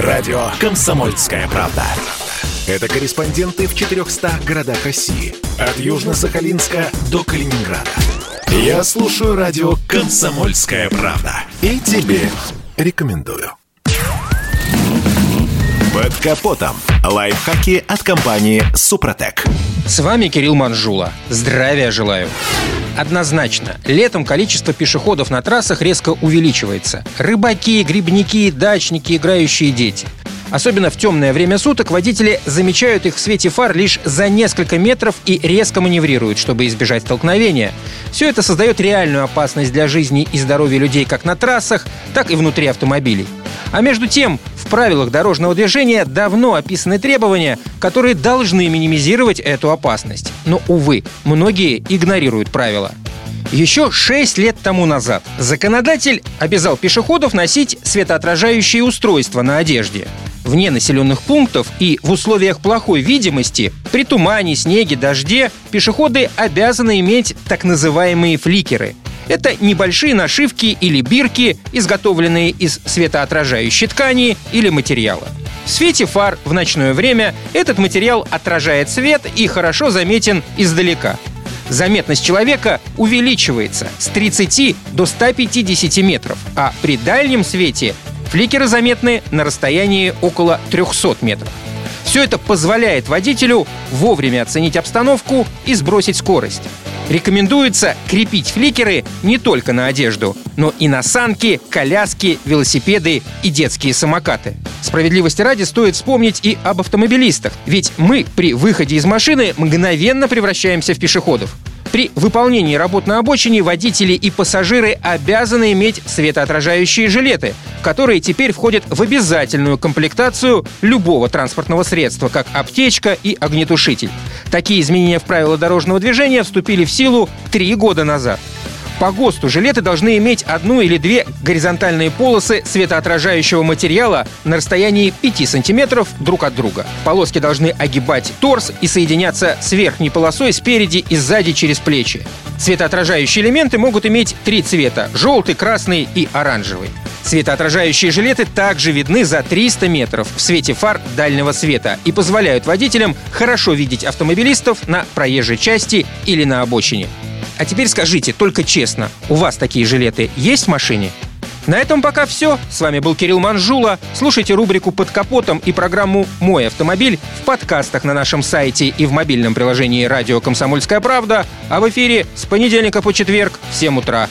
Радио «Комсомольская правда». Это корреспонденты в 400 городах России. От Южно-Сахалинска до Калининграда. Я слушаю радио «Комсомольская правда». И тебе рекомендую. Под капотом. Лайфхаки от компании «Супротек». С вами Кирилл Манжула. Здравия желаю. Однозначно, летом количество пешеходов на трассах резко увеличивается. Рыбаки, грибники, дачники, играющие дети. Особенно в темное время суток водители замечают их в свете фар лишь за несколько метров и резко маневрируют, чтобы избежать столкновения. Все это создает реальную опасность для жизни и здоровья людей как на трассах, так и внутри автомобилей. А между тем, в правилах дорожного движения давно описаны требования, которые должны минимизировать эту опасность. Но, увы, многие игнорируют правила. Еще 6 лет тому назад законодатель обязал пешеходов носить светоотражающие устройства на одежде. Вне населенных пунктов и в условиях плохой видимости, при тумане, снеге, дожде, пешеходы обязаны иметь так называемые фликеры – это небольшие нашивки или бирки, изготовленные из светоотражающей ткани или материала. В свете фар в ночное время этот материал отражает свет и хорошо заметен издалека. Заметность человека увеличивается с 30 до 150 метров, а при дальнем свете фликеры заметны на расстоянии около 300 метров. Все это позволяет водителю вовремя оценить обстановку и сбросить скорость. Рекомендуется крепить фликеры не только на одежду, но и на санки, коляски, велосипеды и детские самокаты. Справедливости ради стоит вспомнить и об автомобилистах, ведь мы при выходе из машины мгновенно превращаемся в пешеходов. При выполнении работ на обочине водители и пассажиры обязаны иметь светоотражающие жилеты, которые теперь входят в обязательную комплектацию любого транспортного средства, как аптечка и огнетушитель. Такие изменения в правила дорожного движения вступили в силу три года назад. По ГОСТу жилеты должны иметь одну или две горизонтальные полосы светоотражающего материала на расстоянии 5 сантиметров друг от друга. Полоски должны огибать торс и соединяться с верхней полосой спереди и сзади через плечи. Светоотражающие элементы могут иметь три цвета – желтый, красный и оранжевый. Светоотражающие жилеты также видны за 300 метров в свете фар дальнего света и позволяют водителям хорошо видеть автомобилистов на проезжей части или на обочине. А теперь скажите, только честно, у вас такие жилеты есть в машине? На этом пока все. С вами был Кирилл Манжула. Слушайте рубрику «Под капотом» и программу «Мой автомобиль» в подкастах на нашем сайте и в мобильном приложении «Радио Комсомольская правда», а в эфире с понедельника по четверг в 7 утра.